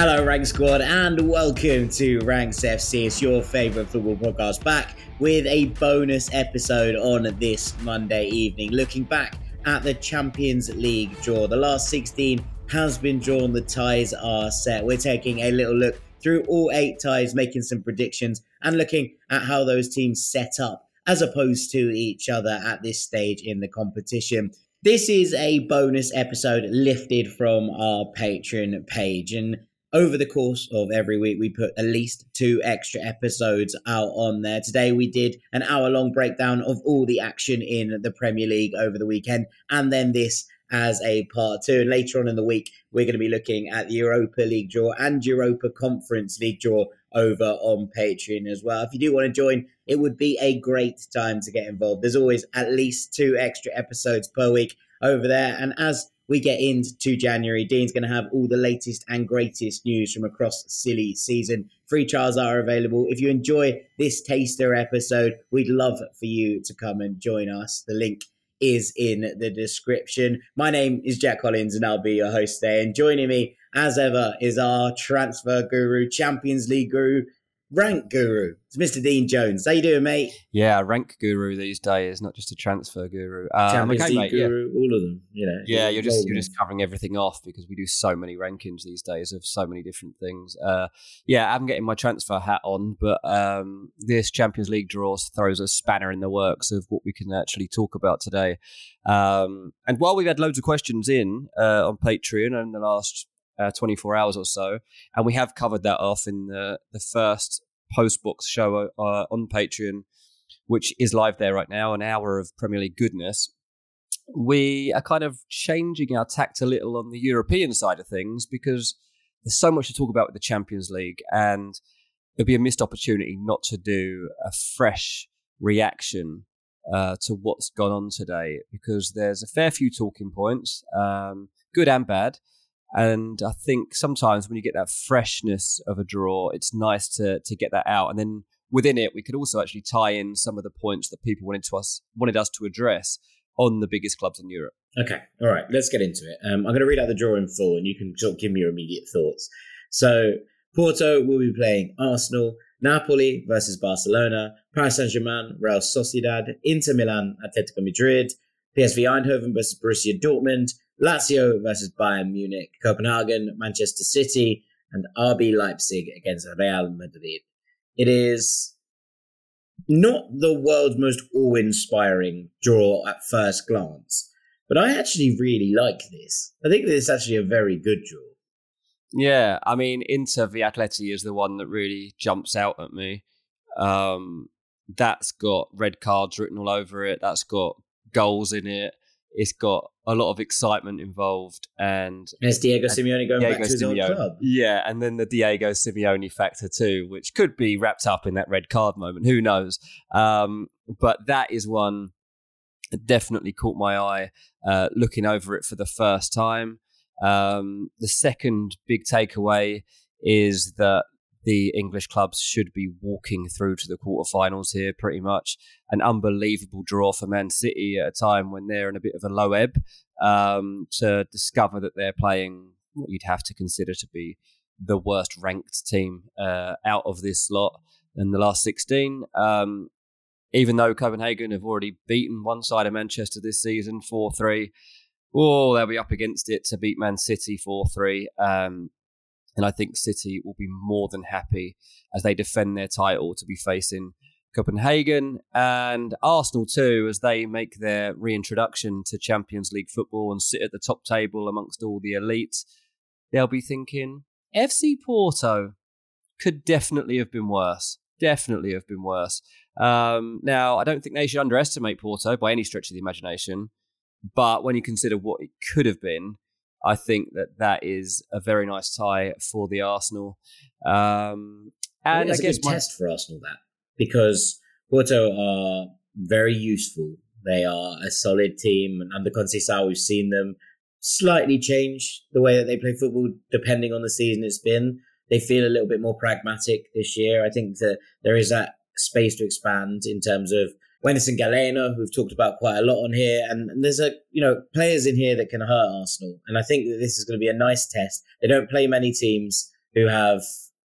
Hello, Rank Squad, and welcome to Ranks FC. It's your favourite football podcast back with a bonus episode on this Monday evening, looking back at the Champions League draw. The last 16 has been drawn, the ties are set. We're taking a little look through all eight ties, making some predictions, and looking at how those teams set up as opposed to each other at this stage in the competition. This is a bonus episode lifted from our Patreon page. And over the course of every week, we put at least two extra episodes out on there. Today, we did an hour long breakdown of all the action in the Premier League over the weekend, and then this as a part two. And later on in the week, we're going to be looking at the Europa League draw and Europa Conference League draw over on Patreon as well. If you do want to join, it would be a great time to get involved. There's always at least two extra episodes per week over there. And as we get into January. Dean's going to have all the latest and greatest news from across silly season. Free trials are available. If you enjoy this taster episode, we'd love for you to come and join us. The link is in the description. My name is Jack Collins and I'll be your host today. And joining me, as ever, is our transfer guru, Champions League guru, rank guru. It's Mr. Dean Jones. How you doing, mate? Yeah, rank guru these days, not just a transfer guru. Um, Champions okay, mate, guru, yeah. all of them. You know. Yeah, you're just you're just covering everything off because we do so many rankings these days of so many different things. Uh, yeah, I'm getting my transfer hat on, but um, this Champions League draws throws a spanner in the works of what we can actually talk about today. Um, and while we've had loads of questions in uh, on Patreon in the last uh, 24 hours or so. And we have covered that off in the, the first post box show uh, on Patreon, which is live there right now, an hour of Premier League goodness. We are kind of changing our tact a little on the European side of things because there's so much to talk about with the Champions League, and it'd be a missed opportunity not to do a fresh reaction uh, to what's gone on today because there's a fair few talking points, um, good and bad. And I think sometimes when you get that freshness of a draw, it's nice to to get that out. And then within it, we could also actually tie in some of the points that people wanted to us wanted us to address on the biggest clubs in Europe. Okay, all right, let's get into it. Um, I'm going to read out the draw in full, and you can sort of give me your immediate thoughts. So Porto will be playing Arsenal, Napoli versus Barcelona, Paris Saint Germain, Real Sociedad, Inter Milan, Atletico Madrid, PSV Eindhoven versus Borussia Dortmund, Lazio versus Bayern Munich, Copenhagen, Manchester City, and RB Leipzig against Real Madrid. It is not the world's most awe inspiring draw at first glance, but I actually really like this. I think this is actually a very good draw. Yeah, I mean, Inter the Atleti is the one that really jumps out at me. Um, that's got red cards written all over it. That's got goals in it. It's got a lot of excitement involved, and it's Diego Simeone going Diego back to his Simeone. old club. Yeah, and then the Diego Simeone factor too, which could be wrapped up in that red card moment. Who knows? Um, but that is one that definitely caught my eye uh, looking over it for the first time. Um, the second big takeaway is that the English clubs should be walking through to the quarterfinals here pretty much. An unbelievable draw for Man City at a time when they're in a bit of a low ebb um, to discover that they're playing what you'd have to consider to be the worst ranked team uh, out of this lot in the last 16. Um, even though Copenhagen have already beaten one side of Manchester this season 4 3. Oh, they'll be up against it to beat Man City 4 3. Um, and I think City will be more than happy as they defend their title to be facing Copenhagen, and Arsenal too, as they make their reintroduction to Champions League football and sit at the top table amongst all the elite. They'll be thinking, FC Porto could definitely have been worse. Definitely have been worse. Um, now, I don't think they should underestimate Porto by any stretch of the imagination, but when you consider what it could have been, I think that that is a very nice tie for the Arsenal. Um, and I, I guess a good my, test for Arsenal that because Porto are very useful. They are a solid team, and under Conceição, we've seen them slightly change the way that they play football depending on the season it's been. They feel a little bit more pragmatic this year. I think that there is that space to expand in terms of Wenderson Galeno, who we've talked about quite a lot on here, and, and, there's a you know players in here that can hurt Arsenal, and I think that this is going to be a nice test. They don't play many teams who have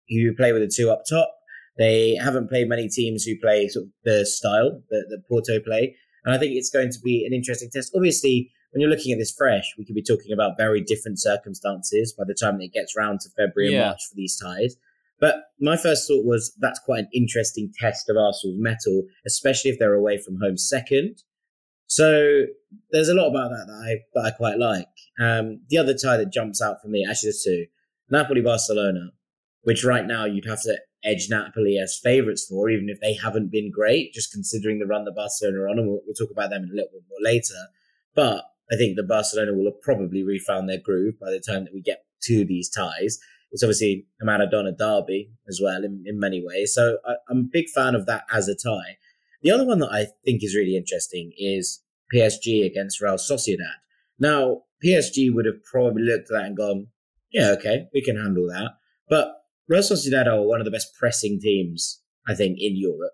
who play with the two up top. They haven't played many teams who play sort of the style that, that Porto play, and I think it's going to be an interesting test. Obviously, when you're looking at this fresh, we could be talking about very different circumstances by the time it gets round to February Yeah. and March for these ties. But my first thought was that's quite an interesting test of Arsenal's mettle, especially if they're away from home second. So there's a lot about that that I that I quite like. Um, the other tie that jumps out for me, actually, there's two: Napoli Barcelona, which right now you'd have to edge Napoli as favourites for, even if they haven't been great, just considering the run that Barcelona are on, and we'll, we'll talk about them a little bit more later. But I think that Barcelona will have probably refound their groove by the time that we get to these ties. It's obviously a Maradona derby as well in, in many ways. So I, I'm a big fan of that as a tie. The other one that I think is really interesting is PSG against Real Sociedad. Now, PSG would have probably looked at that and gone, yeah, okay, we can handle that. But Real Sociedad are one of the best pressing teams, I think, in Europe.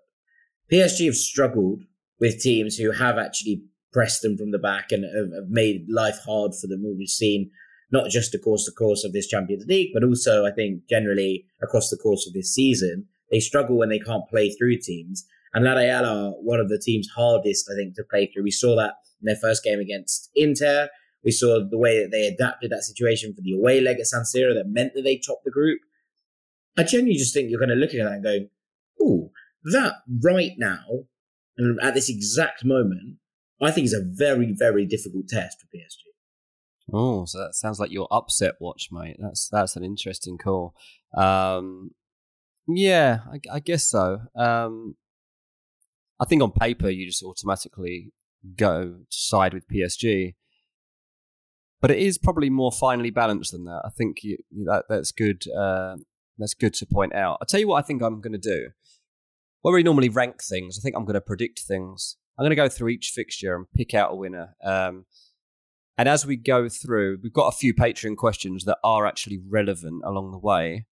PSG have struggled with teams who have actually pressed them from the back and have, made life hard for them. We've seen not just across the course of this Champions League, but also I think generally across the course of this season. They struggle when they can't play through teams. And La Real are one of the teams hardest, I think, to play through. We saw that in their first game against Inter. We saw the way that they adapted that situation for the away leg at San Siro that meant that they topped the group. I genuinely just think you're kind of looking at that and going, ooh, that right now, and at this exact moment, I think is a very, very difficult test for PSG. Oh, so that sounds like your upset watch, mate. That's that's an interesting call. Um, yeah, I, I guess so. Um, I think on paper you just automatically go to side with PSG, but it is probably more finely balanced than that. I think you, that that's good. Uh, that's good to point out. I'll tell you what I think I'm going to do. Where we normally rank things, I think I'm going to predict things. I'm going to go through each fixture and pick out a winner. Um, and as we go through, we've got a few Patreon questions that are actually relevant along the way.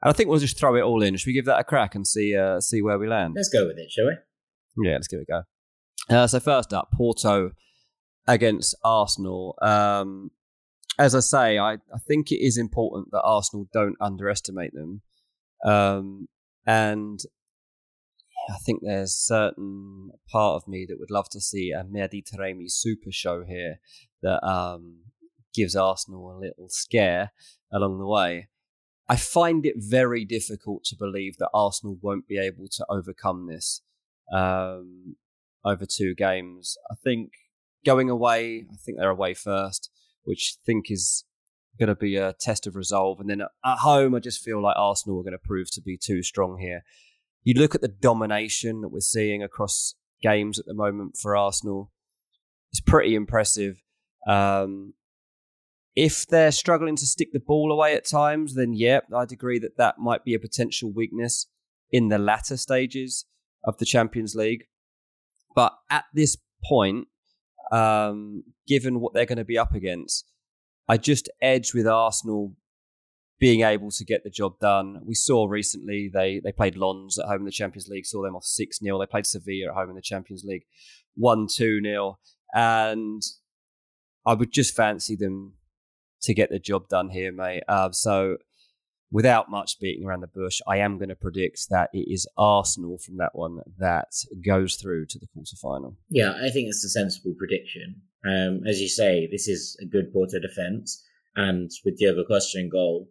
And I think we'll just throw it all in. Should we give that a crack and see uh, see where we land? Let's go with it, shall we? Yeah, let's give it a go. Uh, so first up, Porto against Arsenal. Um, as I say, I, I think it is important that Arsenal don't underestimate them. Um, and I think there's certain part of me that would love to see a Mehdi Taremi super show here that um, gives Arsenal a little scare along the way. I find it very difficult to believe that Arsenal won't be able to overcome this um, over two games. I think going away, I think they're away first, which I think is going to be a test of resolve. And then at home, I just feel like Arsenal are going to prove to be too strong here. You look at the domination that we're seeing across games at the moment for Arsenal, it's pretty impressive. Um, if they're struggling to stick the ball away at times, then yeah, I'd agree that that might be a potential weakness in the latter stages of the Champions League. But at this point, um, given what they're going to be up against, I just edge with Arsenal being able to get the job done. We saw recently they they played Lens at home in the Champions League, saw them off 6 0. They played Sevilla at home in the Champions League, 1 2 0. And I would just fancy them to get the job done here, mate. Uh, so without much beating around the bush, I am going to predict that it is Arsenal from that one that goes through to the quarterfinal. Yeah, I think it's a sensible prediction. Um, as you say, this is a good Porto defence, and with Diogo Costa in goal,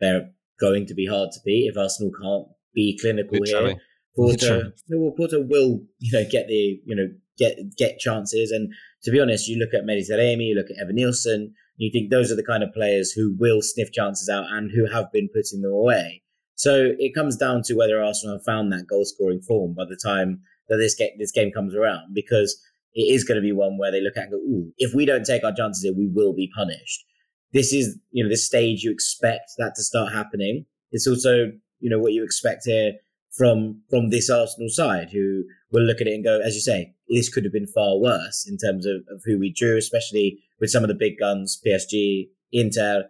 they're going to be hard to beat if Arsenal can't be clinical Literally. here Porto, well, Porto will you know get the you know get get chances, and to be honest, you look at Taremi, you look at Evanilson, you think those are the kind of players who will sniff chances out and who have been putting them away. So it comes down to whether Arsenal have found that goal scoring form by the time that this game, this game comes around, because it is going to be one where they look at and go, Ooh, if we don't take our chances here, we will be punished. This is, you know, the stage you expect that to start happening. It's also, you know, what you expect here from from this Arsenal side, who will look at it and go, as you say, this could have been far worse in terms of, of who we drew, especially with some of the big guns, PSG, Inter,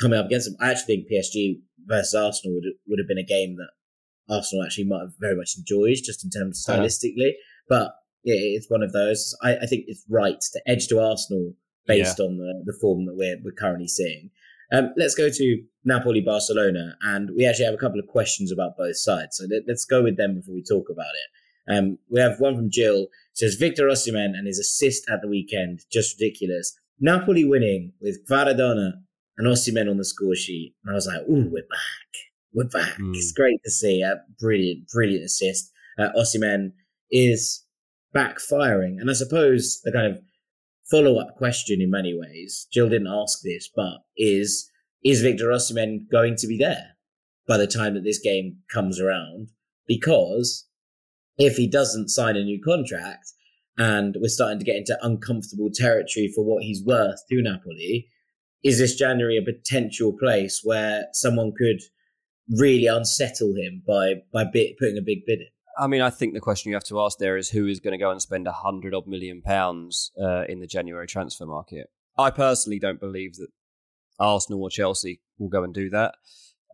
coming up against them. I actually think PSG versus Arsenal would would have been a game that Arsenal actually might have very much enjoyed, just in terms of uh-huh. stylistically. But yeah, it's one of those. I, I, think it's right to edge to Arsenal based yeah. on the, the form that we're we're currently seeing. Um, let's go to Napoli Barcelona, and we actually have a couple of questions about both sides. So let, us go with them before we talk about it. Um, we have one from Jill. Says Victor Osimhen and his assist at the weekend just ridiculous. Napoli winning with Kvaradona and Osimhen on the score sheet, and I was like, "Ooh, we're back, we're back." Mm. It's great to see a brilliant, brilliant assist. Uh, Osimhen is backfiring, and I suppose the kind of follow up question in many ways. Jill didn't ask this, but is is Victor Osimhen going to be there by the time that this game comes around? Because if he doesn't sign a new contract, and we're starting to get into uncomfortable territory for what he's worth to Napoli, is this January a potential place where someone could really unsettle him by by bit, putting a big bid in? I mean, I think the question you have to ask there is who is going to go and spend a hundred odd million pounds uh, in the January transfer market. I personally don't believe that Arsenal or Chelsea will go and do that.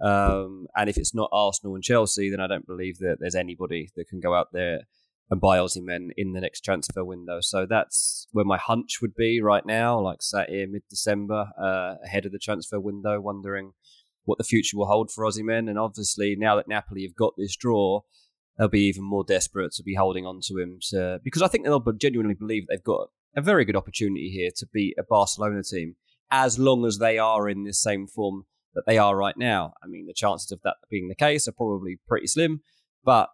Um, and if it's not Arsenal and Chelsea, then I don't believe that there's anybody that can go out there and buy Osimhen in the next transfer window. So that's where my hunch would be right now, like sat here mid December, uh, ahead of the transfer window, wondering what the future will hold for Osimhen. And obviously, now that Napoli have got this draw, they'll be even more desperate to be holding on to him to, because I think they'll genuinely believe they've got a very good opportunity here to beat a Barcelona team as long as they are in this same form that they are right now. I mean, the chances of that being the case are probably pretty slim, but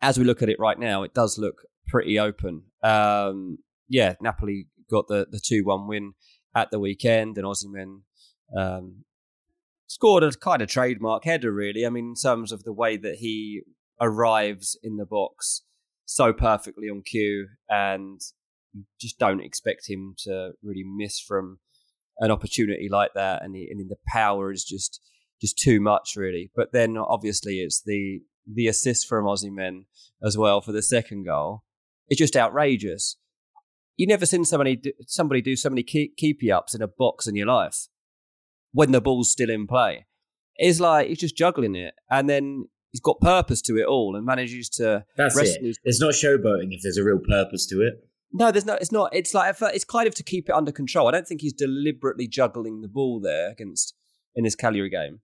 as we look at it right now, it does look pretty open. Um, yeah, Napoli got the the two one win at the weekend, and Osimhen um, scored a kind of trademark header. Really, I mean, in terms of the way that he arrives in the box so perfectly on cue, and you just don't expect him to really miss from an opportunity like that, and, and the power is just just too much, really. But then obviously it's the the assist from Osimhen as well for the second goal. It's just outrageous. You never seen somebody do, somebody do so many keep, keepy ups in a box in your life when the ball's still in play. It's like he's just juggling it, and then he's got purpose to it all, and manages to. That's it. It's not showboating if there's a real purpose to it. No, there's no. It's not. It's like it's kind of to keep it under control. I don't think he's deliberately juggling the ball there against in this Cagliari game,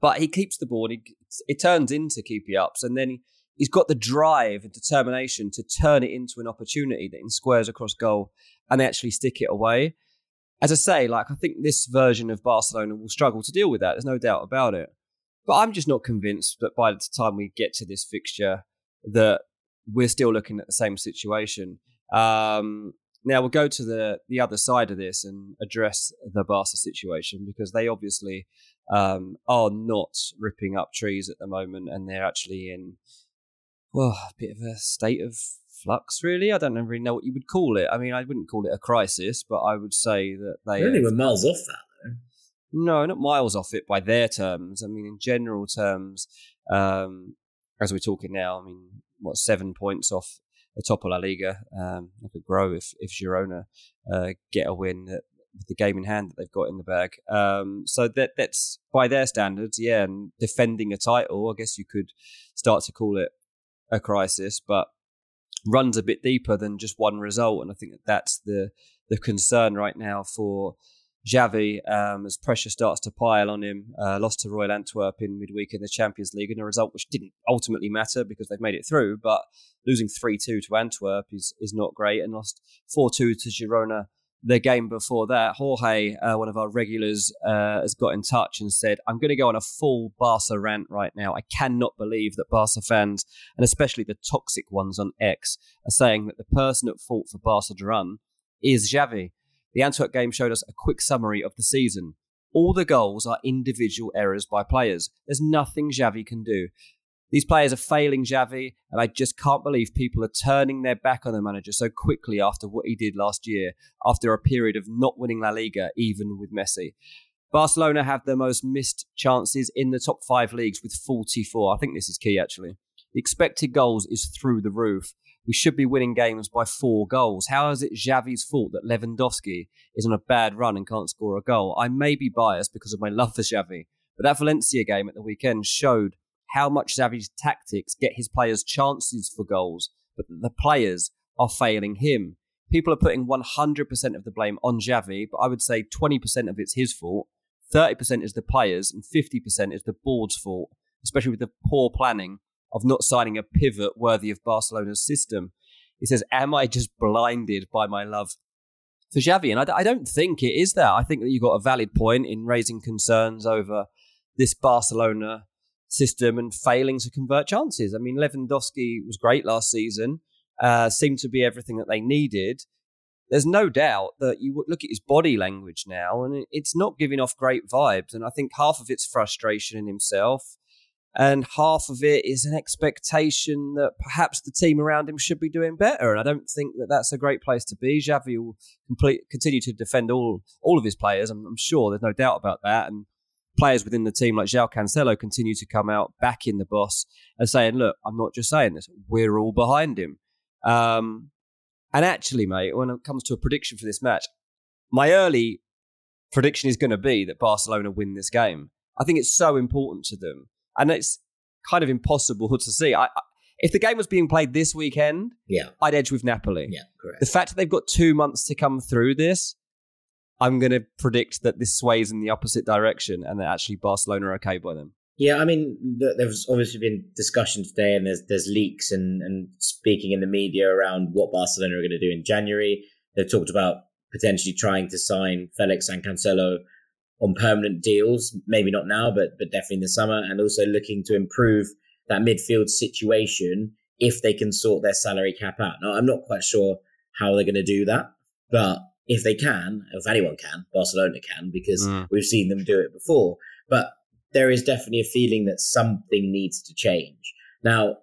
but he keeps the ball. He, it turns into keepy ups, and then he, he's got the drive and determination to turn it into an opportunity that in squares across goal and they actually stick it away. As I say, like I think this version of Barcelona will struggle to deal with that. There's no doubt about it. But I'm just not convinced that by the time we get to this fixture that we're still looking at the same situation. Um, now we'll go to the the other side of this and address the Barca situation because they obviously um, are not ripping up trees at the moment, and they're actually in well a bit of a state of flux. Really, I don't really know what you would call it. I mean, I wouldn't call it a crisis, but I would say that they really were miles off that. No, not miles off it by their terms. I mean, in general terms, um, as we're talking now, I mean, what seven points off the top of La Liga. Um, could grow if if Girona uh, get a win with the game in hand that they've got in the bag. Um, so that that's by their standards, yeah. And defending a title, I guess you could start to call it a crisis, but runs a bit deeper than just one result. And I think that that's the the concern right now for Xavi, um, as pressure starts to pile on him, uh, lost to Royal Antwerp in midweek in the Champions League, and a result which didn't ultimately matter because they've made it through. But losing 3 2 to Antwerp is, is not great, and lost 4 2 to Girona the game before that, Jorge, uh, one of our regulars, uh, has got in touch and said, I'm going to go on a full Barca rant right now. I cannot believe that Barca fans, and especially the toxic ones on X, are saying that the person at fault for Barca to run is Xavi. The Antwerp game showed us a quick summary of the season. All the goals are individual errors by players. There's nothing Xavi can do. These players are failing Xavi, and I just can't believe people are turning their back on the manager so quickly after what he did last year, after a period of not winning La Liga, even with Messi. Barcelona have the most missed chances in the top five leagues with 44. I think this is key, actually. The expected goals is through the roof. We should be winning games by four goals. How is it Xavi's fault that Lewandowski is on a bad run and can't score a goal? I may be biased because of my love for Xavi, but that Valencia game at the weekend showed how much Xavi's tactics get his players chances for goals, but the players are failing him. People are putting 100% of the blame on Xavi, but I would say 20% of it's his fault, 30% is the players, and 50% is the board's fault, especially with the poor planning of not signing a pivot worthy of Barcelona's system. He says, Am I just blinded by my love for Xavi? And I, don't think it is that. I think that you've got a valid point in raising concerns over this Barcelona system and failing to convert chances. I mean, Lewandowski was great last season, uh, seemed to be everything that they needed. There's no doubt that you look at his body language now, and it's not giving off great vibes. And I think half of it's frustration in himself, and half of it is an expectation that perhaps the team around him should be doing better. And I don't think that that's a great place to be. Xavi will complete, continue to defend all all of his players. I'm, I'm sure there's no doubt about that. And players within the team like João Cancelo continue to come out back in the boss and saying, look, I'm not just saying this, we're all behind him. Um, and actually, mate, when it comes to a prediction for this match, my early prediction is going to be that Barcelona win this game. I think it's so important to them. And it's kind of impossible to see. I, if the game was being played this weekend, yeah, I'd edge with Napoli. Yeah, correct. The fact that they've got two months to come through this, I'm going to predict that this sways in the opposite direction and that actually Barcelona are okay by them. Yeah, I mean, there's obviously been discussion today, and there's there's leaks and and speaking in the media around what Barcelona are going to do in January. They've talked about potentially trying to sign Felix and Cancelo on permanent deals, maybe not now, but but definitely in the summer, and also looking to improve that midfield situation if they can sort their salary cap out. Now, I'm not quite sure how they're going to do that, but if they can, if anyone can, Barcelona can, because mm. we've seen them do it before. But there is definitely a feeling that something needs to change. Now,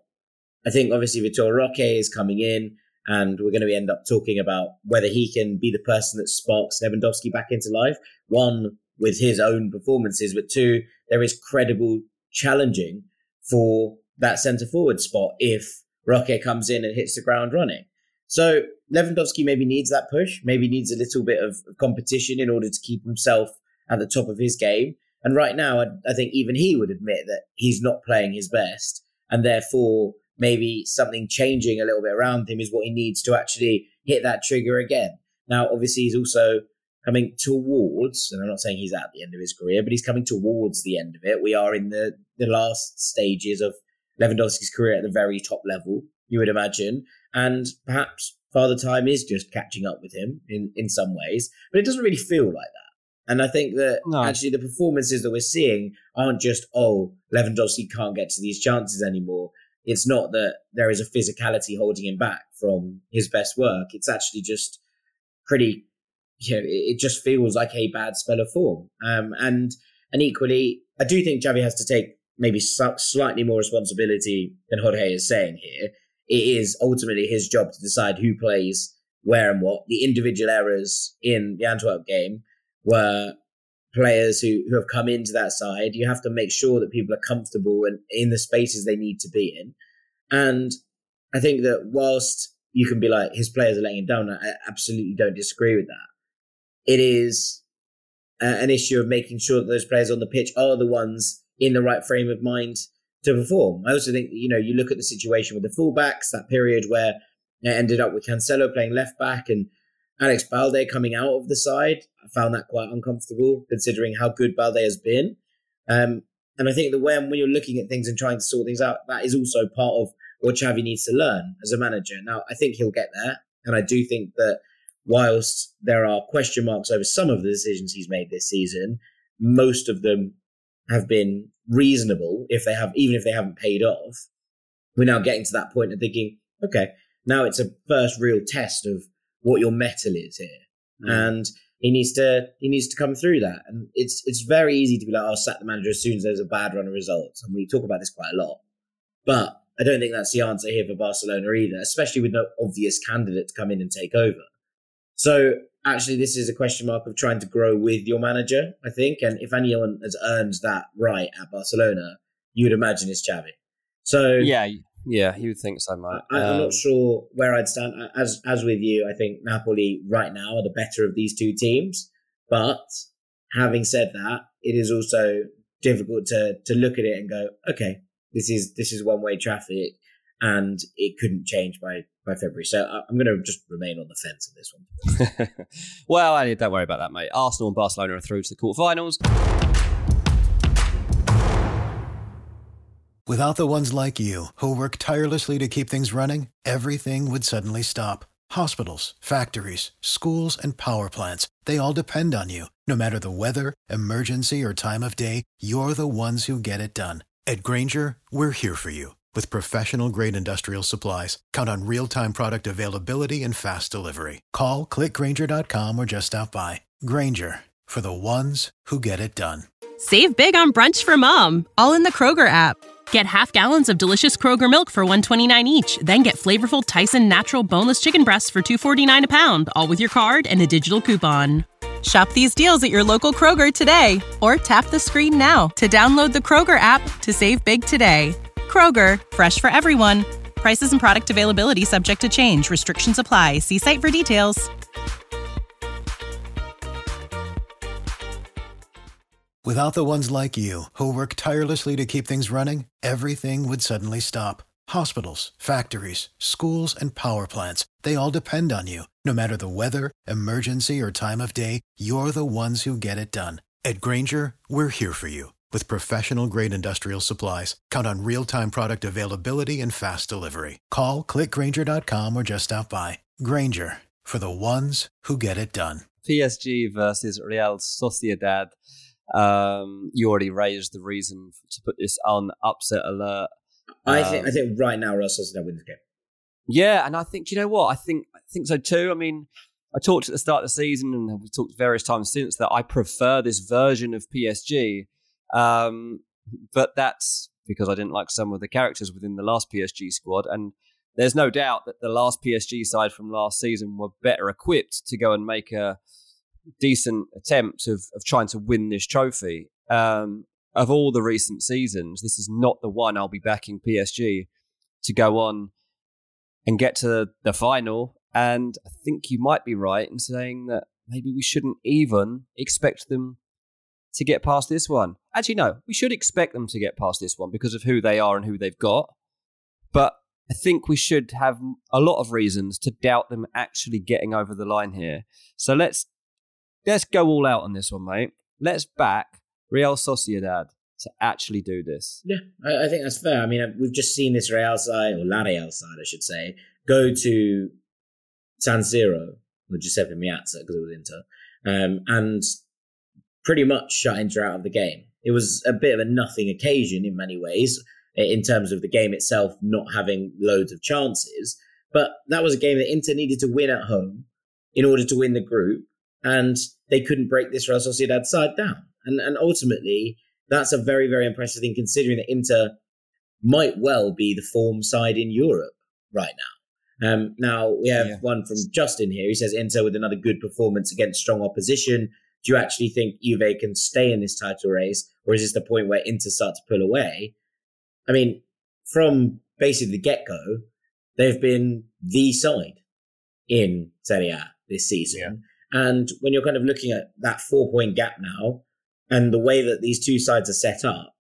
I think obviously Vitor Roque is coming in, and we're going to end up talking about whether he can be the person that sparks Lewandowski back into life. One, with his own performances, but two, there is credible challenging for that centre forward spot if Roque comes in and hits the ground running. So Lewandowski maybe needs that push, maybe needs a little bit of competition in order to keep himself at the top of his game. And right now, I, I think even he would admit that he's not playing his best, and therefore maybe something changing a little bit around him is what he needs to actually hit that trigger again. Now, obviously, he's also coming towards, and I'm not saying he's at the end of his career, but he's coming towards the end of it. We are in the, the last stages of Lewandowski's career at the very top level, you would imagine. And perhaps Father Time is just catching up with him in, in some ways, but it doesn't really feel like that. And I think that no. actually the performances that we're seeing aren't just, oh, Lewandowski can't get to these chances anymore. It's not that there is a physicality holding him back from his best work. It's actually just pretty, you know, it, just feels like a bad spell of form. Um, and, and equally, I do think Xavi has to take maybe slightly more responsibility than Jorge is saying here it is ultimately his job to decide who plays where and what. The individual errors in the Antwerp game were players who, who have come into that side. You have to make sure that people are comfortable and in the spaces they need to be in. And I think that whilst you can be like, his players are letting him down, I absolutely don't disagree with that. It is an issue of making sure that those players on the pitch are the ones in the right frame of mind to perform. I also think, you know, you look at the situation with the fullbacks, that period where it ended up with Cancelo playing left back and Alex Balde coming out of the side. I found that quite uncomfortable considering how good Balde has been. Um, and I think the way when you're looking at things and trying to sort things out, that is also part of what Xavi needs to learn as a manager. Now, I think he'll get there. And I do think that whilst there are question marks over some of the decisions he's made this season, most of them have been reasonable if they have, even if they haven't paid off. We're now getting to that point of thinking, okay, now it's a first real test of what your mettle is here. Mm. And he needs to he needs to come through that. And it's it's very easy to be like, I'll oh, sack the manager as soon as there's a bad run of results. And we talk about this quite a lot. But I don't think that's the answer here for Barcelona either, especially with no obvious candidate to come in and take over. So actually, this is a question mark of trying to grow with your manager, I think. And if anyone has earned that right at Barcelona, you would imagine it's Xavi. So yeah, yeah, you would think so, mate. I, am um, not sure where I'd stand. As as with you, I think Napoli right now are the better of these two teams. But having said that, it is also difficult to to look at it and go, okay, this is this is one way traffic, and it couldn't change by by February. So I'm going to just remain on the fence on this one. well, I don't worry about that, mate. Arsenal and Barcelona are through to the quarterfinals. Without the ones like you who work tirelessly to keep things running, everything would suddenly stop. Hospitals, factories, schools, and power plants—they all depend on you. No matter the weather, emergency, or time of day, you're the ones who get it done. At Grainger, we're here for you with professional grade industrial supplies. Count on real time product availability and fast delivery. Call clickgrainger.com or just stop by. Grainger for the ones who get it done. Save big on brunch for mom, all in the Kroger app. Get half gallons of delicious Kroger milk for 129 each, then get flavorful Tyson natural boneless chicken breasts for 249 a pound, all with your card and a digital coupon. Shop these deals at your local Kroger today or tap the screen now to download the Kroger app to save big today. Kroger, fresh for everyone. Prices and product availability subject to change. Restrictions apply. See site for details. Without the ones like you who work tirelessly to keep things running, everything would suddenly stop. Hospitals, factories, schools, and power plants, they all depend on you. No matter the weather, emergency, or time of day, you're the ones who get it done. At Grainger, we're here for you with professional grade industrial supplies. Count on real time product availability and fast delivery. Call clickgrainger.com or just stop by. Grainger for the ones who get it done. PSG versus Real Sociedad. Um, you already raised the reason to put this on upset alert I think I um, think right now Real Sociedad win this game. Yeah, and I think do you know what? I think I think so too. I mean, I talked at the start of the season, and we've talked various times since that I prefer this version of PSG. Um, but that's because I didn't like some of the characters within the last PSG squad, and there's no doubt that the last PSG side from last season were better equipped to go and make a decent attempt of of trying to win this trophy. Um, of all the recent seasons, this is not the one I'll be backing PSG to go on and get to the final. And I think you might be right in saying that maybe we shouldn't even expect them to get past this one. Actually, no, we should expect them to get past this one because of who they are and who they've got. But I think we should have a lot of reasons to doubt them actually getting over the line here. So let's let's go all out on this one, mate. Let's back Real Sociedad to actually do this. Yeah, I, think that's fair. I mean, we've just seen this Real side, or La Real side, I should say, go to San Siro with Giuseppe Meazza because it was Inter, um, and pretty much shut Inter out of the game. It was a bit of a nothing occasion in many ways, in terms of the game itself not having loads of chances. But that was a game that Inter needed to win at home in order to win the group, and they couldn't break this Real Sociedad side down. And and ultimately, that's a very very impressive thing considering that Inter might well be the form side in Europe right now. Um, now we have yeah. one from Justin here. He says Inter with another good performance against strong opposition. Do you actually think Juve can stay in this title race, or is this the point where Inter start to pull away? I mean, from basically the get go, they've been the side in Serie A this season. Yeah. And when you're kind of looking at that four point gap now, and the way that these two sides are set up,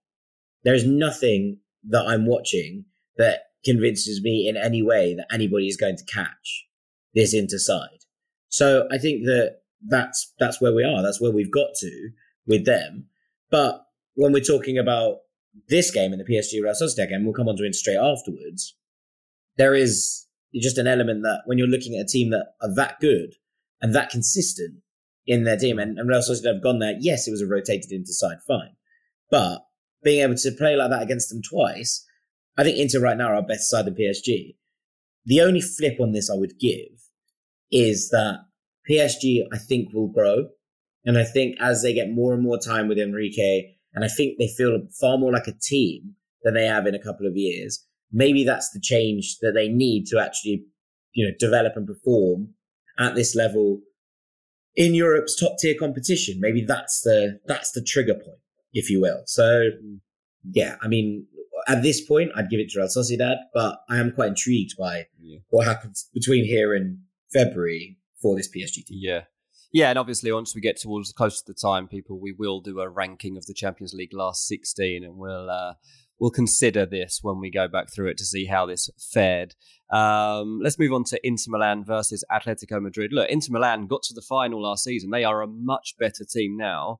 there's nothing that I'm watching that convinces me in any way that anybody is going to catch this Inter side. So I think that that's that's where we are. That's where we've got to with them. But when we're talking about this game in the PSG Real Sociedad game, we'll come on to it straight afterwards. There is just an element that when you're looking at a team that are that good, and that consistent in their team. And, and Real Sociedad have gone there. Yes, it was a rotated Inter side, fine. But being able to play like that against them twice, I think Inter right now are our best side than PSG. The only flip on this I would give is that PSG, I think, will grow. And I think as they get more and more time with Enrique, and I think they feel far more like a team than they have in a couple of years, maybe that's the change that they need to actually, you know, develop and perform at this level in Europe's top tier competition. Maybe that's the that's the trigger point, if you will. So mm-hmm. yeah, I mean, at this point, I'd give it to Real Sociedad, but I am quite intrigued by yeah. what happens between here and February for this PSG team. Yeah. Yeah, and obviously, once we get towards close to the time, people, we will do a ranking of the Champions League last 16, and we'll uh, we'll consider this when we go back through it to see how this fared. Um, let's move on to Inter Milan versus Atletico Madrid. Look, Inter Milan got to the final last season. They are a much better team now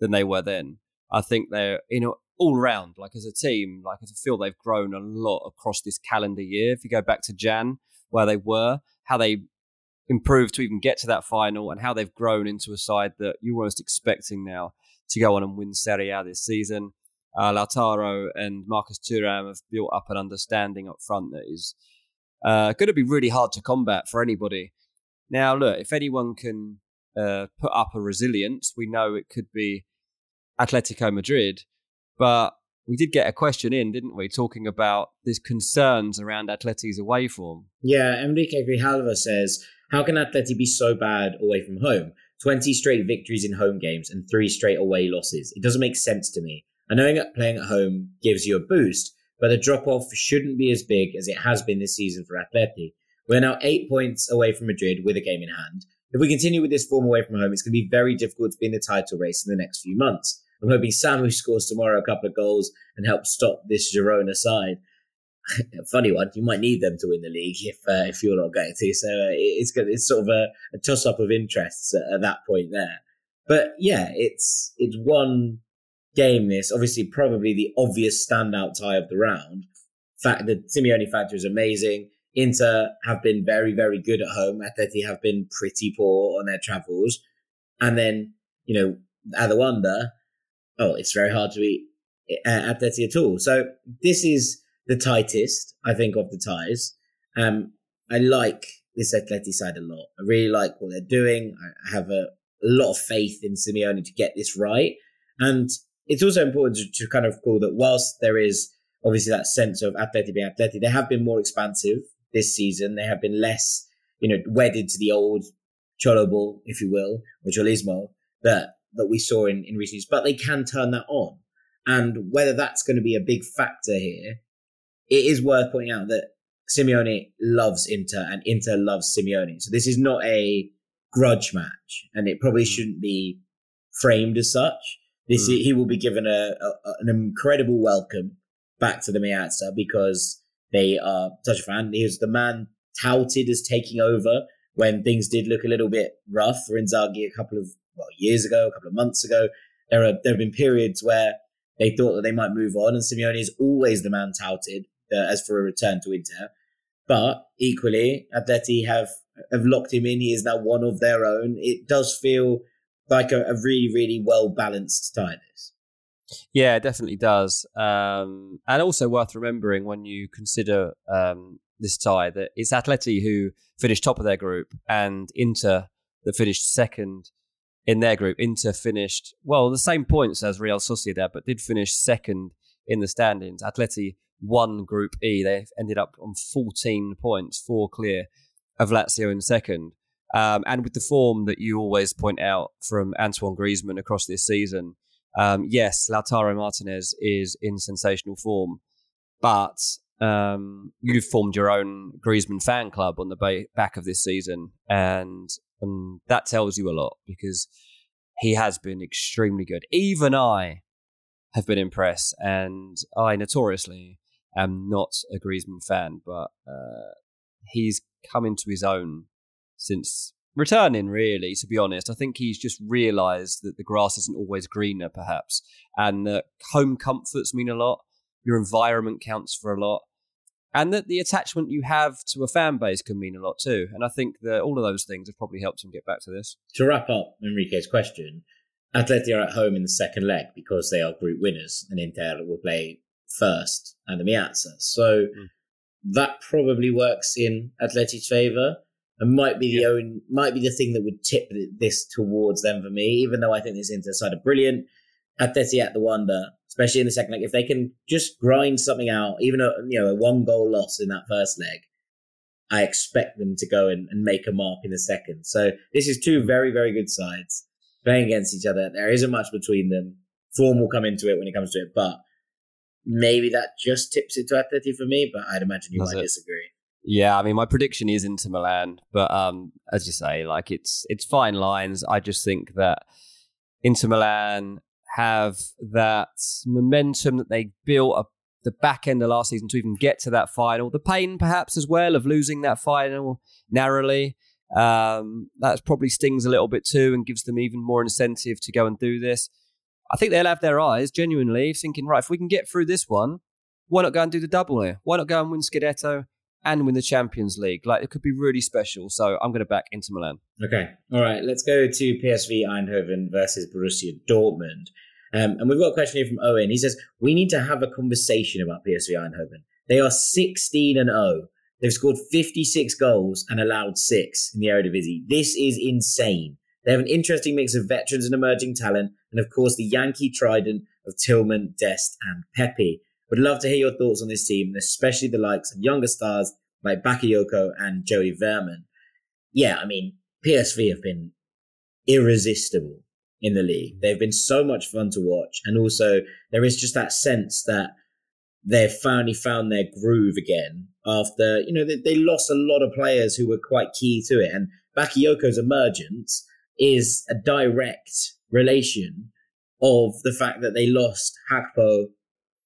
than they were then. I think they're you know all round, like as a team, like a field, they've grown a lot across this calendar year. If you go back to Jan, where they were, how they improved to even get to that final and how they've grown into a side that you're almost expecting now to go on and win Serie A this season. Uh, Lautaro and Marcus Thuram have built up an understanding up front that is uh, going to be really hard to combat for anybody. Now, look, if anyone can uh, put up a resilience, we know it could be Atletico Madrid. But we did get a question in, didn't we, talking about these concerns around Atleti's away form. Yeah, Enrique Grijalva says how can Atleti be so bad away from home? 20 straight victories in home games and three straight away losses. It doesn't make sense to me. I know that playing at home gives you a boost, but the drop off shouldn't be as big as it has been this season for Atleti. We're now eight points away from Madrid with a game in hand. If we continue with this form away from home, it's going to be very difficult to be in the title race in the next few months. I'm hoping Samu scores tomorrow a couple of goals and helps stop this Girona side. funny one. You might need them to win the league if uh, if you're not going to. So uh, it's. It's sort of a, a toss up of interests at, at, that point there. But yeah, it's it's one game. This obviously probably the obvious standout tie of the round. Fact the Simeone factor is amazing. Inter have been very very good at home. Atleti have been pretty poor on their travels, and then you know at the Wanda, oh, it's very hard to beat uh, Atleti at all. So this is the tightest, I think, of the ties. Um, I like this Atleti side a lot. I really like what they're doing. I have a, a lot of faith in Simeone to get this right. And it's also important to, to, kind of call that whilst there is obviously that sense of Atleti being Atleti, they have been more expansive this season. They have been less, you know, wedded to the old Cholo ball, if you will, or Cholismo that, that we saw in, in recent years, but they can turn that on. And whether that's going to be a big factor here it is worth pointing out that Simeone loves Inter and Inter loves Simeone. So this is not a grudge match, and it probably mm. shouldn't be framed as such. This mm. he will be given a, a, an incredible welcome back to the Meazza because they are such a fan. He was the man touted as taking over when things did look a little bit rough for Inzaghi a couple of well, years ago, a couple of months ago. There are there have been periods where they thought that they might move on, and Simeone is always the man touted uh, as for a return to Inter. But equally, Atleti have have locked him in. He is now one of their own. It does feel like a, a really, really well balanced tie. This. Yeah, it definitely does. Um, and also worth remembering when you consider um, this tie that it's Atleti who finished top of their group and Inter that finished second in their group. Inter finished, well, the same points as Real Sociedad, but did finish second in the standings. Atleti won Group E. They ended up on 14 points, four clear of Lazio in second. Um, and with the form that you always point out from Antoine Griezmann across this season, um, yes, Lautaro Martinez is in sensational form, but um, you've formed your own Griezmann fan club on the ba- back of this season, and, and that tells you a lot because he has been extremely good. Even I have been impressed, and I notoriously am not a Griezmann fan, but uh, he's come into his own since returning. Really, to be honest, I think he's just realised that the grass isn't always greener, perhaps, and that home comforts mean a lot. Your environment counts for a lot, and that the attachment you have to a fan base can mean a lot too. And I think that all of those things have probably helped him get back to this. To wrap up Enrique's question, Atleti are at home in the second leg because they are group winners, and Inter will play first and the Meazza. So mm. that probably works in Atleti's favour. And might be the yeah. own might be the thing that would tip this towards them for me, even though I think this Inter side are brilliant. Atleti at the Wanda, especially in the second leg, if they can just grind something out, even a you know a one goal loss in that first leg, I expect them to go and, and make a mark in the second. So this is two very very good sides playing against each other. There isn't much between them. Form will come into it when it comes to it, but maybe that just tips it to Atleti for me. But I'd imagine you might it? disagree. Yeah, I mean, my prediction is Inter Milan, but um, as you say, like it's it's fine lines. I just think that Inter Milan have that momentum that they built up the back end of last season to even get to that final. The pain, perhaps, as well, of losing that final narrowly. Um, that probably stings a little bit too and gives them even more incentive to go and do this. I think they'll have their eyes genuinely thinking, right, if we can get through this one, why not go and do the double here? Why not go and win Scudetto and win the Champions League? Like it could be really special. So I'm going to back Inter Milan. Okay. All right. Let's go to PSV Eindhoven versus Borussia Dortmund. Um, and we've got a question here from Owen. He says, We need to have a conversation about PSV Eindhoven. They are 16 and 0. They've scored 56 goals and allowed six in the Eredivisie. This is insane. They have an interesting mix of veterans and emerging talent, and of course, the Yankee trident of Tillman, Dest, and Pepi. Would love to hear your thoughts on this team, and especially the likes of younger stars like Bakayoko and Joey Veerman. Yeah, I mean, PSV have been irresistible in the league. They've been so much fun to watch. And also, there is just that sense that they've finally found their groove again after, you know, they, they lost a lot of players who were quite key to it. And Bakayoko's emergence is a direct relation of the fact that they lost Gakpo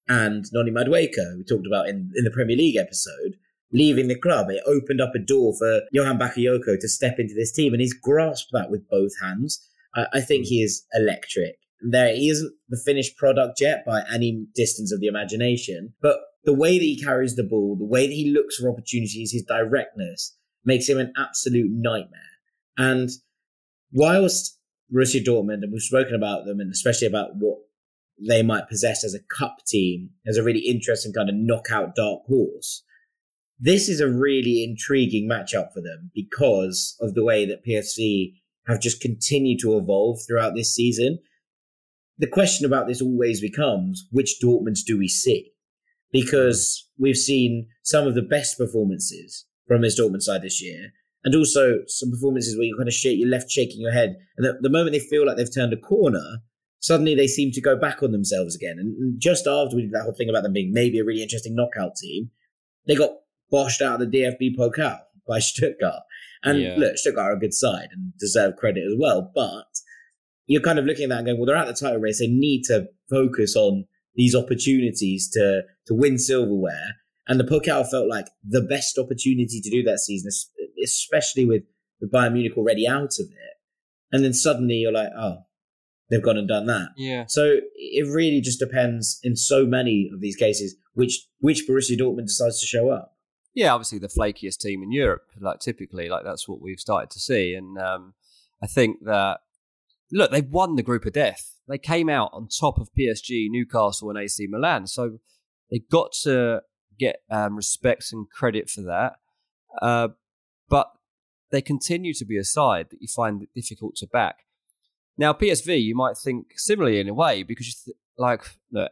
and Noni Madueke, we talked about in, in the Premier League episode, leaving the club. It opened up a door for Johan Bakayoko to step into this team, and he's grasped that with both hands. I, I think he is electric. There, he isn't the finished product yet by any distance of the imagination, but the way that he carries the ball, the way that he looks for opportunities, his directness makes him an absolute nightmare. And whilst Borussia Dortmund, and we've spoken about them, and especially about what they might possess as a cup team, as a really interesting kind of knockout dark horse. This is a really intriguing matchup for them because of the way that PSV have just continued to evolve throughout this season. The question about this always becomes which Dortmunds do we see? Because we've seen some of the best performances from this Dortmund side this year, and also some performances where you kind of shake, you're left shaking your head. And the, the moment they feel like they've turned a corner, suddenly they seem to go back on themselves again. And just after we did that whole thing about them being maybe a really interesting knockout team, they got boshed out of the DFB Pokal by Stuttgart. And yeah. look, Stuttgart are a good side and deserve credit as well. But you're kind of looking at that and going, well, they're at the title race. They need to focus on these opportunities to to win silverware. And the Pokal felt like the best opportunity to do that season, especially with, with Bayern Munich already out of it. And then suddenly you're like, oh, they've gone and done that. Yeah. So it really just depends in so many of these cases which which Borussia Dortmund decides to show up yeah, obviously the flakiest team in Europe, like typically, like that's what we've started to see. And um, I think that look, they've won the group of death. They came out on top of PSG, Newcastle, and AC Milan. So they got to get um, respect and credit for that. Uh, but they continue to be a side that you find difficult to back. Now, PSV, you might think similarly in a way because th- like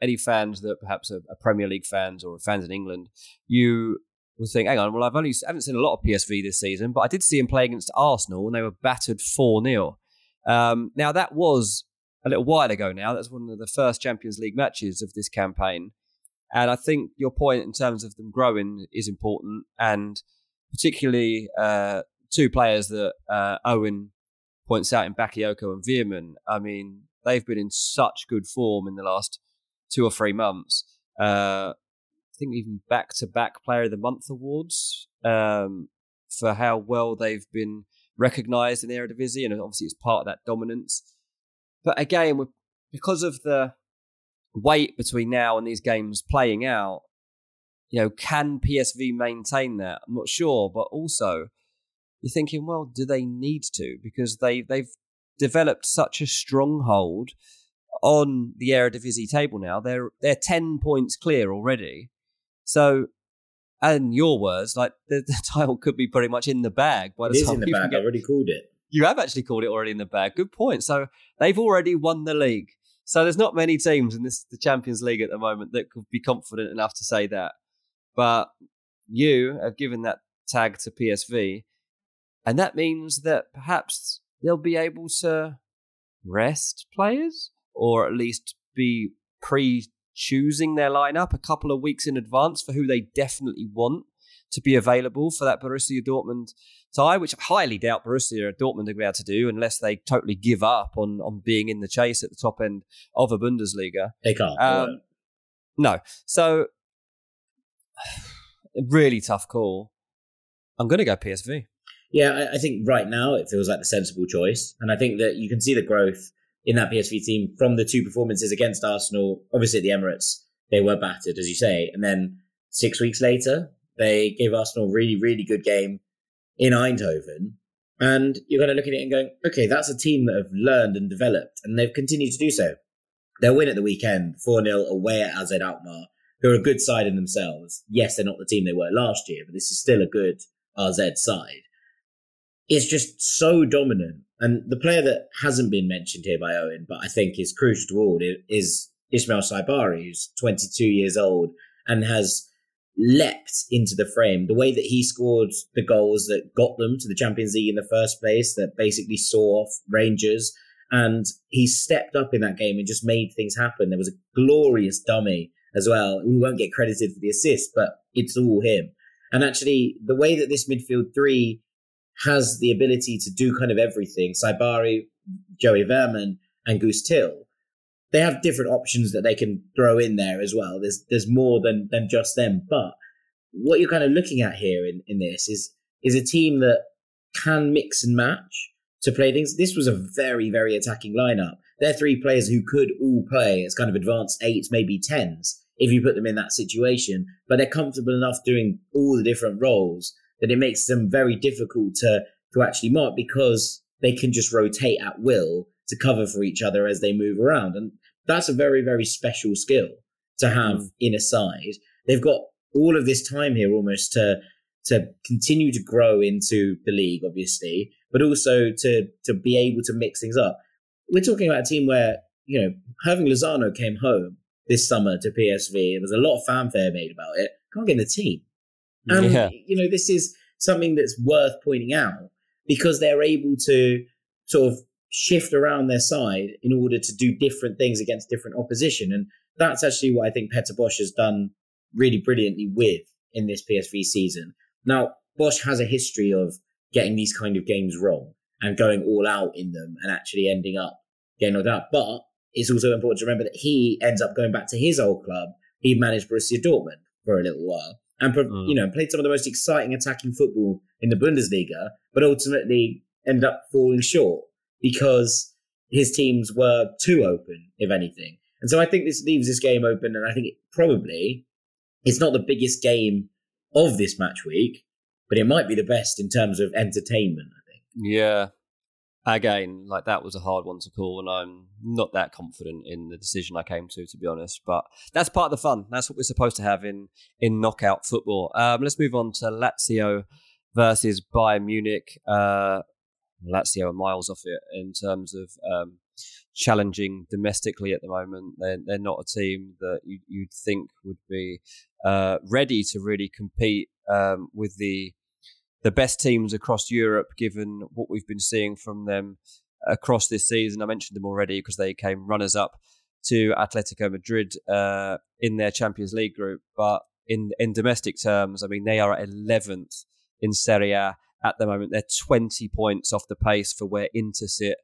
any fans that perhaps are, are Premier League fans or fans in England, you was think, hang on, well, I've only I haven't seen a lot of PSV this season, but I did see him play against Arsenal and they were battered 4 0. Um, now, that was a little while ago now. That's one of the first Champions League matches of this campaign. And I think your point in terms of them growing is important. And particularly uh, two players that uh, Owen points out in Bakayoko and Veerman. I mean, they've been in such good form in the last two or three months. Uh, think even back to back Player of the Month awards um, for how well they've been recognised in the Eredivisie, and obviously it's part of that dominance. But again, because of the wait between now and these games playing out, you know, can PSV maintain that? I'm not sure, but also you're thinking, well, do they need to? Because they they've developed such a stronghold on the Eredivisie table now. They're they're ten points clear already. So, and your words, like the, the title could be pretty much in the bag by It the is time in the bag. get- I already called it. you have actually called it already in the bag. Good point. So they've already won the league. So there's not many teams in this the Champions League at the moment that could be confident enough to say that. But you have given that tag to PSV, and that means that perhaps they'll be able to rest players or at least be pre choosing their lineup a couple of weeks in advance for who they definitely want to be available for that Borussia Dortmund tie, which I highly doubt Borussia Dortmund will be able to do unless they totally give up on, on being in the chase at the top end of a Bundesliga. They can't. Um. No. So, really tough call. I'm going to go PSV. Yeah, I, I think right now it feels like the sensible choice, and I think that you can see the growth in that PSV team from the two performances against Arsenal. Obviously, at the Emirates they were battered, as you say, and then six weeks later they gave Arsenal a really, really good game in Eindhoven. And you're going to look at it and going, okay, that's a team that have learned and developed, and they've continued to do so. Their win at the weekend, 4 0 away at AZ Alkmaar, who are a good side in themselves. Yes, they're not the team they were last year, but this is still a good AZ side. It's just so dominant. And the player that hasn't been mentioned here by Owen, but I think is crucial to all, is Ismail Saibari, who's 22 years old and has leapt into the frame. The way that he scored the goals that got them to the Champions League in the first place, that basically saw off Rangers, and he stepped up in that game and just made things happen. There was a glorious dummy as well. We won't get credited for the assist, but it's all him. And actually, the way that this midfield three has the ability to do kind of everything, Saibari, Joey Veerman, and Guus Til, they have different options that they can throw in there as well. There's there's more than than just them. But what you're kind of looking at here in, in this is is a team that can mix and match to play things. This was a very, very attacking lineup. They're three players who could all play as kind of advanced eights, maybe tens, if you put them in that situation. But they're comfortable enough doing all the different roles that it makes them very difficult to to actually mark because they can just rotate at will to cover for each other as they move around. And that's a very, very special skill to have Mm. in a side. They've got all of this time here almost to to continue to grow into the league, obviously, but also to to be able to mix things up. We're talking about a team where, you know, Hirving Lozano came home this summer to PSV. There was a lot of fanfare made about it. Can't get in the team. And, Yeah. you know, this is something that's worth pointing out because they're able to sort of shift around their side in order to do different things against different opposition. And that's actually what I think Peter Bosz has done really brilliantly with in this PSV season. Now, Bosz has a history of getting these kind of games wrong and going all out in them and actually ending up getting knocked out. But it's also important to remember that he ends up going back to his old club. He managed Borussia Dortmund for a little while and Mm. you know played some of the most exciting attacking football in the Bundesliga, but ultimately ended up falling short because his teams were too open, if anything. And so I think this leaves this game open, and I think it probably it's not the biggest game of this match week, but it might be the best in terms of entertainment. I think. Yeah. Again, like that was a hard one to call, and I'm not that confident in the decision I came to, to be honest. But that's part of the fun. That's what we're supposed to have in in knockout football. Um, let's move on to Lazio versus Bayern Munich. Uh, Lazio are miles off it in terms of um, challenging domestically at the moment. They're, they're not a team that you, you'd think would be uh, ready to really compete um, with the the best teams across Europe, given what we've been seeing from them across this season. I mentioned them already because they came runners up to Atletico Madrid uh, in their Champions League group. But in in domestic terms, I mean, they are 11th in Serie A at the moment. They're 20 points off the pace for where Inter sit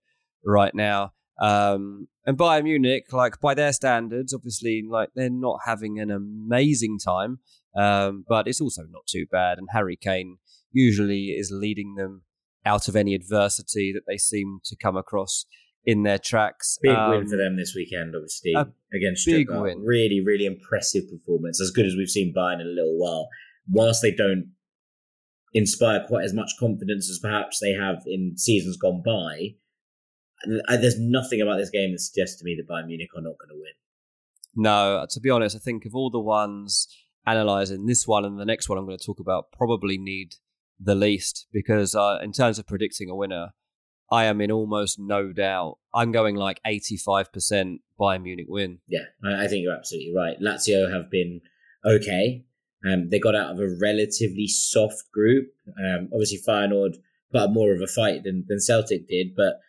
right now. Um, and Bayern Munich, like by their standards, obviously, like they're not having an amazing time, um, but it's also not too bad. And Harry Kane usually is leading them out of any adversity that they seem to come across in their tracks. Big um, win for them this weekend, obviously, against Stuttgart. Win. Really, really impressive performance, as good as we've seen Bayern in a little while. Whilst they don't inspire quite as much confidence as perhaps they have in seasons gone by, there's nothing about this game that suggests to me that Bayern Munich are not going to win. No, to be honest, I think of all the ones analysing this one and the next one I'm going to talk about, probably need the least because uh, in terms of predicting a winner, I am in almost no doubt. I'm going like 85% Bayern Munich win. Yeah, I think you're absolutely right. Lazio have been okay. Um, they got out of a relatively soft group. Um, obviously, Feyenoord put up more of a fight than, than Celtic did, but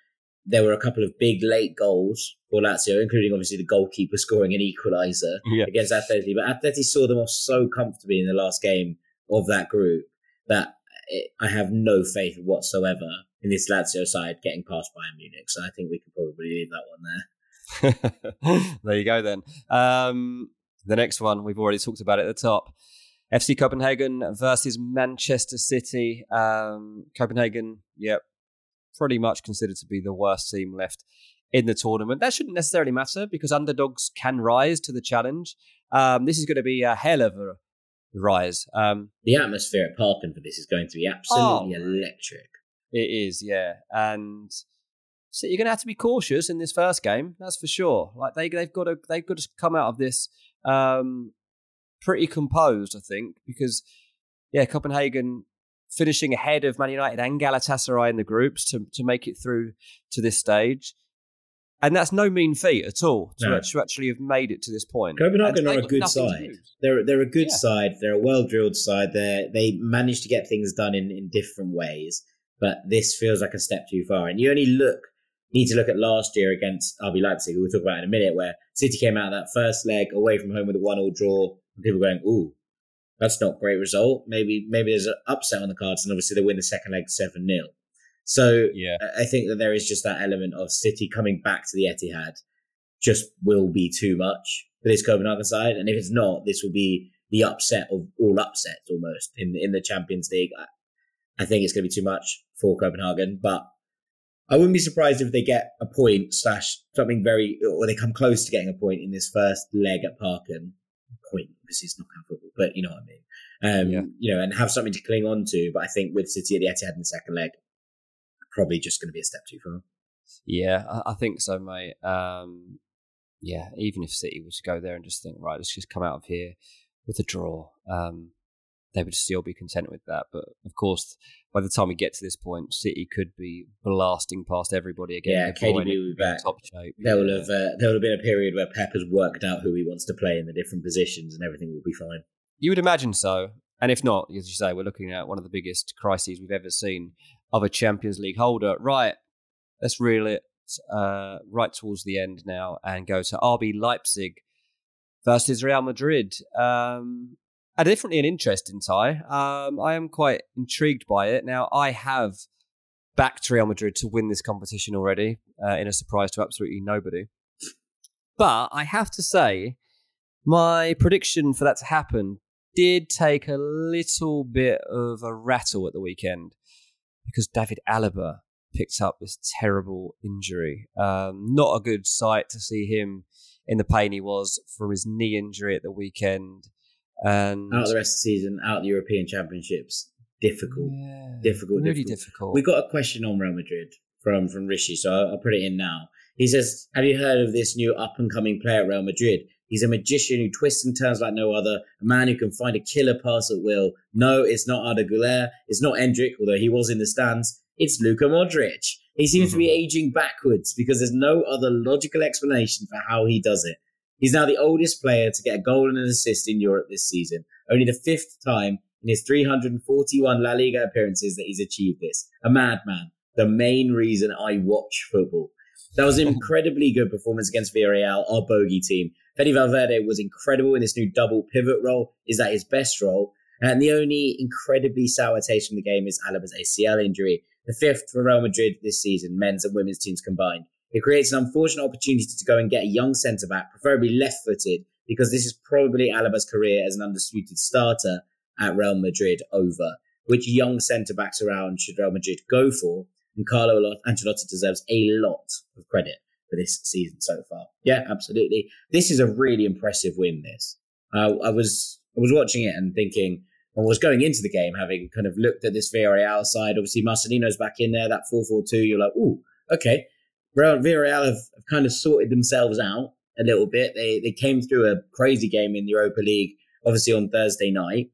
there were a couple of big late goals for Lazio, including obviously the goalkeeper scoring an equaliser yeah. against Atleti. But Atleti saw them off so comfortably in the last game of that group that it, I have no faith whatsoever in this Lazio side getting past Bayern Munich. So I think we can probably leave that one there. there you go then. Um, the next one we've already talked about at the top. FC Copenhagen versus Manchester City. Um, Copenhagen, yep, pretty much considered to be the worst team left in the tournament. That shouldn't necessarily matter because underdogs can rise to the challenge. Um, this is going to be a hell of a rise. Um, the atmosphere at Parken for this is going to be absolutely oh, electric. It is, yeah, and so you're going to have to be cautious in this first game. That's for sure. Like they they've got to they've got to come out of this um, pretty composed, I think, because yeah, Copenhagen finishing ahead of Man United and Galatasaray in the groups to to make it through to this stage. And that's no mean feat at all to, no. to actually have made it to this point. Copenhagen are a good side. They're they're a good yeah. side. They're a well drilled side. They they manage to get things done in, in different ways. But this feels like a step too far. And you only look need to look at last year against RB Leipzig, who we'll talk about in a minute, where City came out of that first leg away from home with a one all draw. And people going, ooh, that's not a great result. Maybe maybe there's an upset on the cards, and obviously they win the second leg seven 0 So yeah. I think that there is just that element of City coming back to the Etihad just will be too much for this Copenhagen side, and if it's not, this will be the upset of all upsets almost in in the Champions League. I, I think it's going to be too much for Copenhagen, but I wouldn't be surprised if they get a point slash something very, or they come close to getting a point in this first leg at Parken point because it's not football, but you know what I mean. Um, yeah. You know, and have something to cling on to. But I think with City at the Etihad in the second leg, probably just going to be a step too far. Yeah, I, I think so, mate. Um, yeah, even if City was to go there and just think, right, let's just come out of here with a draw, um, they would still be content with that. But of course, by the time we get to this point, City could be blasting past everybody again. Yeah, KDB will be back. Top shape. There will have uh, there will have been a period where Pep has worked out who he wants to play in the different positions, and everything will be fine. You would imagine so, and if not, as you say, we're looking at one of the biggest crises we've ever seen of a Champions League holder. Right, let's reel it uh, right towards the end now and go to RB Leipzig versus Real Madrid. Um, a definitely an interesting tie. Um, I am quite intrigued by it. Now, I have backed Real Madrid to win this competition already, uh, in a surprise to absolutely nobody. But I have to say, my prediction for that to happen did take a little bit of a rattle at the weekend because David Alaba picked up this terrible injury. Um, not a good sight to see him in the pain he was from his knee injury at the weekend. And out the rest of the season, out the European Championships, difficult, yeah, difficult, really difficult. difficult. We got a question on Real Madrid from from Rishi, so I'll, I'll put it in now. He says, "Have you heard of this new up and coming player at Real Madrid? He's a magician who twists and turns like no other, a man who can find a killer pass at will. No, it's not Arda Güler, it's not Endrick, although he was in the stands. It's Luka Modric. He seems to be mm-hmm. aging backwards because there's no other logical explanation for how he does it. He's now the oldest player to get a goal and an assist in Europe this season, only the fifth time in his 341 La Liga appearances that he's achieved this. A madman. The main reason I watch football. That was an incredibly good performance against Villarreal, our bogey team. Fede Valverde was incredible in this new double pivot role. Is that his best role? And the only incredibly sour taste from the game is Alaba's ACL injury, the fifth for Real Madrid this season, men's and women's teams combined. It creates an unfortunate opportunity to go and get a young centre back, preferably left footed, because this is probably Alaba's career as an undisputed starter at Real Madrid over. Which young centre backs around should Real Madrid go for? And Carlo Ancelotti deserves a lot of credit for this season so far. Yeah, absolutely. This is a really impressive win. This uh, I was I was watching it and thinking. I was going into the game having kind of looked at this Villarreal side. Obviously, Marcelino's back in there. That four four two. You're like, oh, okay. Villarreal have, have kind of sorted themselves out a little bit. They they came through a crazy game in the Europa League, obviously on Thursday night.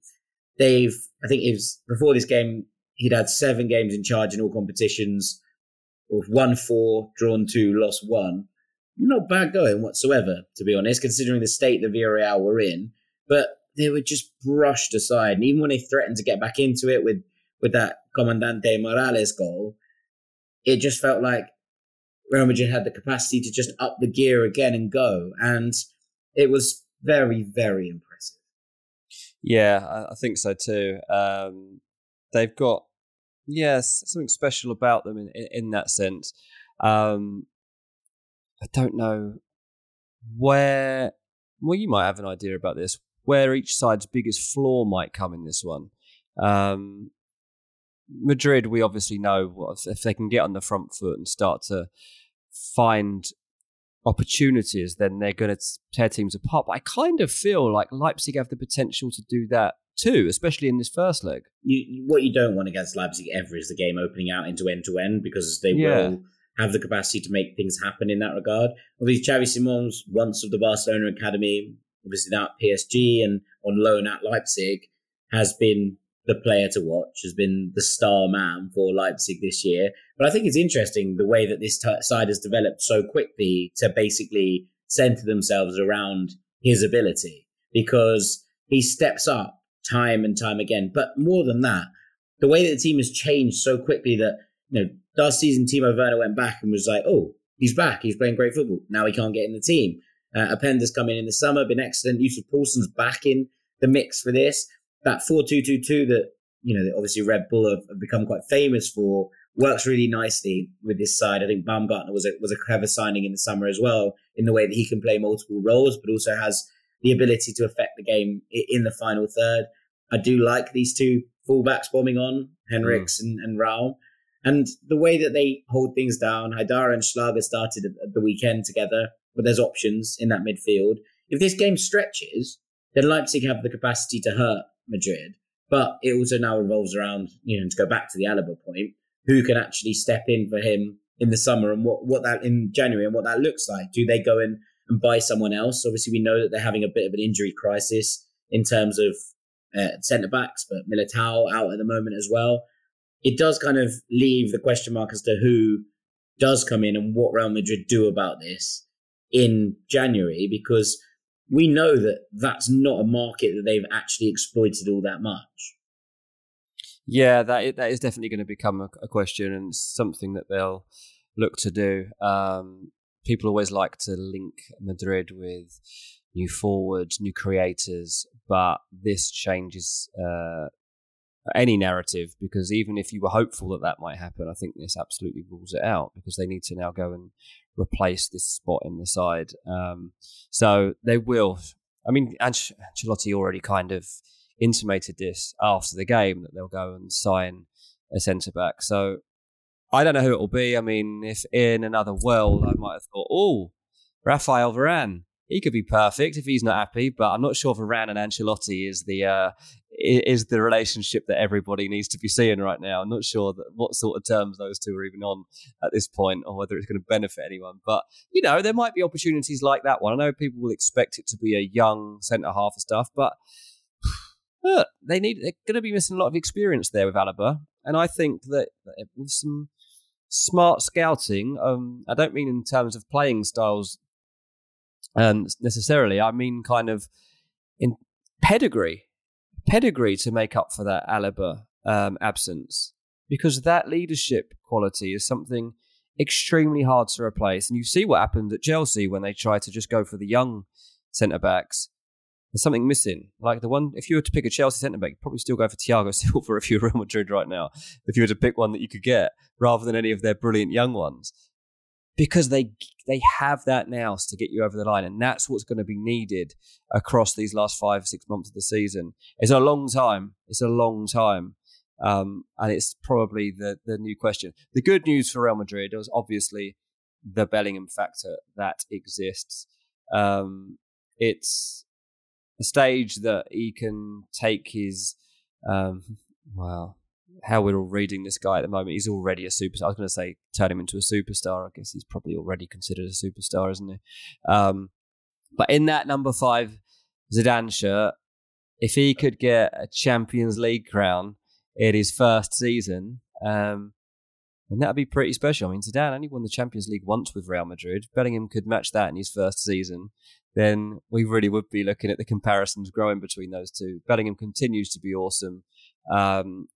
They've I think it was before this game he'd had seven games in charge in all competitions, won four, drawn two, lost one. Not bad going whatsoever, to be honest, considering the state the Villarreal were in. But they were just brushed aside, and even when they threatened to get back into it with with that Comandante Morales goal, it just felt like Real Madrid had the capacity to just up the gear again and go. And it was very, very impressive. Yeah, I think so too. Um, they've got, yes, something special about them in, in, in that sense. Um, I don't know where, well, you might have an idea about this, where each side's biggest flaw might come in this one. Um, Madrid, we obviously know if they can get on the front foot and start to find opportunities, then they're going to tear teams apart. But I kind of feel like Leipzig have the potential to do that too, especially in this first leg. You, what you don't want against Leipzig ever is the game opening out into end to end because they yeah. will have the capacity to make things happen in that regard. Obviously, Xavi Simons, once of the Barcelona academy, obviously now at PSG and on loan at Leipzig, has been the player to watch, has been the star man for Leipzig this year. But I think it's interesting the way that this t- side has developed so quickly to basically center themselves around his ability because he steps up time and time again. But more than that, the way that the team has changed so quickly that, you know, last season Timo Werner went back and was like, oh, he's back. He's playing great football. Now he can't get in the team. Uh, Openda's come in in the summer, been excellent. Yussuf Poulsen's back in the mix for this that four two two two that you know obviously Red Bull have, have, become quite famous for works really nicely with this side. I think Baumgartner was a was a clever signing in the summer as well in the way that he can play multiple roles, but also has the ability to affect the game in the final third. I do like these two fullbacks bombing on Henrichs mm. and, and Raum. And the way that they hold things down, Haidara and Schlager started at the weekend together, but there's options in that midfield. If this game stretches, then Leipzig have the capacity to hurt Madrid. But it also now revolves around, you know, to go back to the Alaba point, who can actually step in for him in the summer and what, what that in January and what that looks like. Do they go in and buy someone else? Obviously, we know that they're having a bit of an injury crisis in terms of uh, centre backs, but Militao out at the moment as well. It does kind of leave the question mark as to who does come in and what Real Madrid do about this in January because we know that that's not a market that they've actually exploited all that much. Yeah, that that is definitely going to become a, a question and something that they'll look to do. Um, people always like to link Madrid with new forwards, new creators, but this changes uh, any narrative because even if you were hopeful that that might happen, I think this absolutely rules it out because they need to now go and replace this spot in the side. Um, so they will. I mean, Anc- Ancelotti already kind of intimated this after the game that they'll go and sign a centre back. So I don't know who it will be. I mean, if in another world, I might have thought, oh, Raphael Varane he could be perfect if he's not happy. But I'm not sure Varane and Ancelotti is the uh, is the relationship that everybody needs to be seeing right now. I'm not sure that what sort of terms those two are even on at this point, or whether it's going to benefit anyone. But you know, there might be opportunities like that one. I know people will expect it to be a young centre half of stuff, but look, they need they're going to be missing a lot of experience there with Alaba, and I think that with some smart scouting, um, I don't mean in terms of playing styles um, necessarily. I mean, kind of in pedigree, pedigree to make up for that Alaba um, absence, because that leadership quality is something extremely hard to replace. And you see what happened at Chelsea when they tried to just go for the young centre backs. There's something missing. Like the one, if you were to pick a Chelsea centre back, you'd probably still go for Thiago Silva if you're Real Madrid right now. If you were to pick one that you could get, rather than any of their brilliant young ones because they they have that now to get you over the line, and that's what's going to be needed across these last five six months of the season. It's a long time. It's a long time. Um, and it's probably the the new question. The good news for Real Madrid is obviously the Bellingham factor that exists. Um, it's a stage that he can take his um, well how we're all reading this guy at the moment. He's already a superstar. I was going to say turn him into a superstar. I guess he's probably already considered a superstar, isn't he? Um, but in that number five Zidane shirt, if he could get a Champions League crown in his first season, um, and that'd be pretty special. I mean, Zidane only won the Champions League once with Real Madrid. Bellingham could match that in his first season. Then we really would be looking at the comparisons growing between those two. Bellingham continues to be awesome. Um,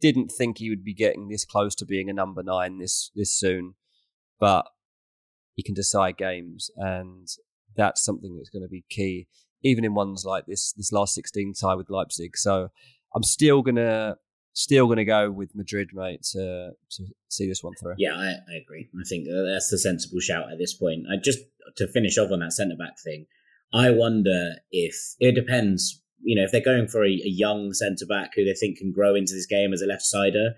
didn't think he would be getting this close to being a number nine this this soon, but he can decide games, and that's something that's going to be key, even in ones like this this last sixteen tie with Leipzig. So I'm still gonna still gonna go with Madrid, mate, to to see this one through. Yeah, I, I agree. I think that's the sensible shout at this point. I just to finish off on that centre back thing. I wonder if it depends you know, if they're going for a, a young centre back who they think can grow into this game as a left sider,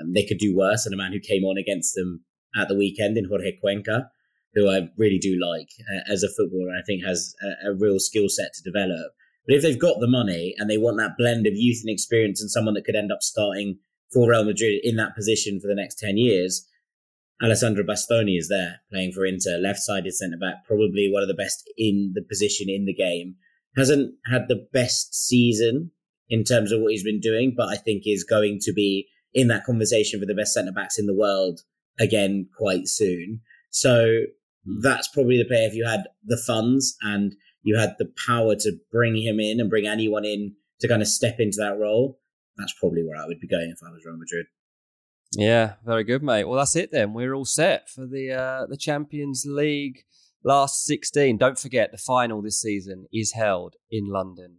um, they could do worse than a man who came on against them at the weekend in Jorge Cuenca, who I really do like uh, as a footballer. I think has a, a real skill set to develop. But if they've got the money and they want that blend of youth and experience and someone that could end up starting for Real Madrid in that position for the next 10 years, Alessandro Bastoni is there playing for Inter, left sided centre back, probably one of the best in the position in the game hasn't had the best season in terms of what he's been doing, but I think is going to be in that conversation for the best centre backs in the world again quite soon. So hmm. that's probably the player if you had the funds and you had the power to bring him in and bring anyone in to kind of step into that role. That's probably where I would be going if I was Real Madrid. Yeah, very good, mate. Well, that's it then. We're all set for the uh, the Champions League last 16. Don't forget, the final this season is held in London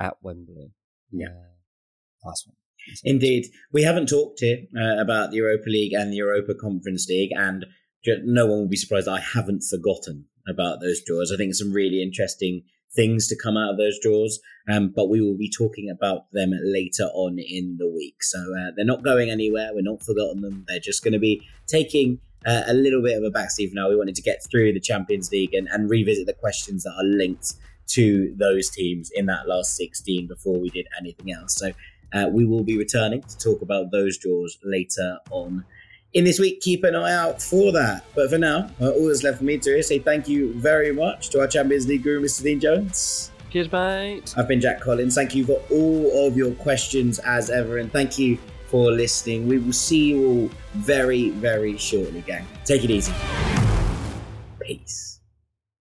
at Wembley. Yeah. Uh, last one. Indeed. We haven't talked here uh, about the Europa League and the Europa Conference League, and no one will be surprised I haven't forgotten about those draws. I think some really interesting things to come out of those draws, um, but we will be talking about them later on in the week. So uh, they're not going anywhere. We're not forgotten them. They're just going to be taking uh, a little bit of a backseat for now. We wanted to get through the Champions League and, and revisit the questions that are linked to those teams in that last 16 before we did anything else. So uh, we will be returning to talk about those draws later on in this week. Keep an eye out for that. But for now, uh, all that's left for me to do is say thank you very much to our Champions League guru, Mr. Dean Jones. Cheers, mate. I've been Jack Collins. Thank you for all of your questions as ever, and thank you for listening. We will see you all very, very shortly, gang. Take it easy. Peace.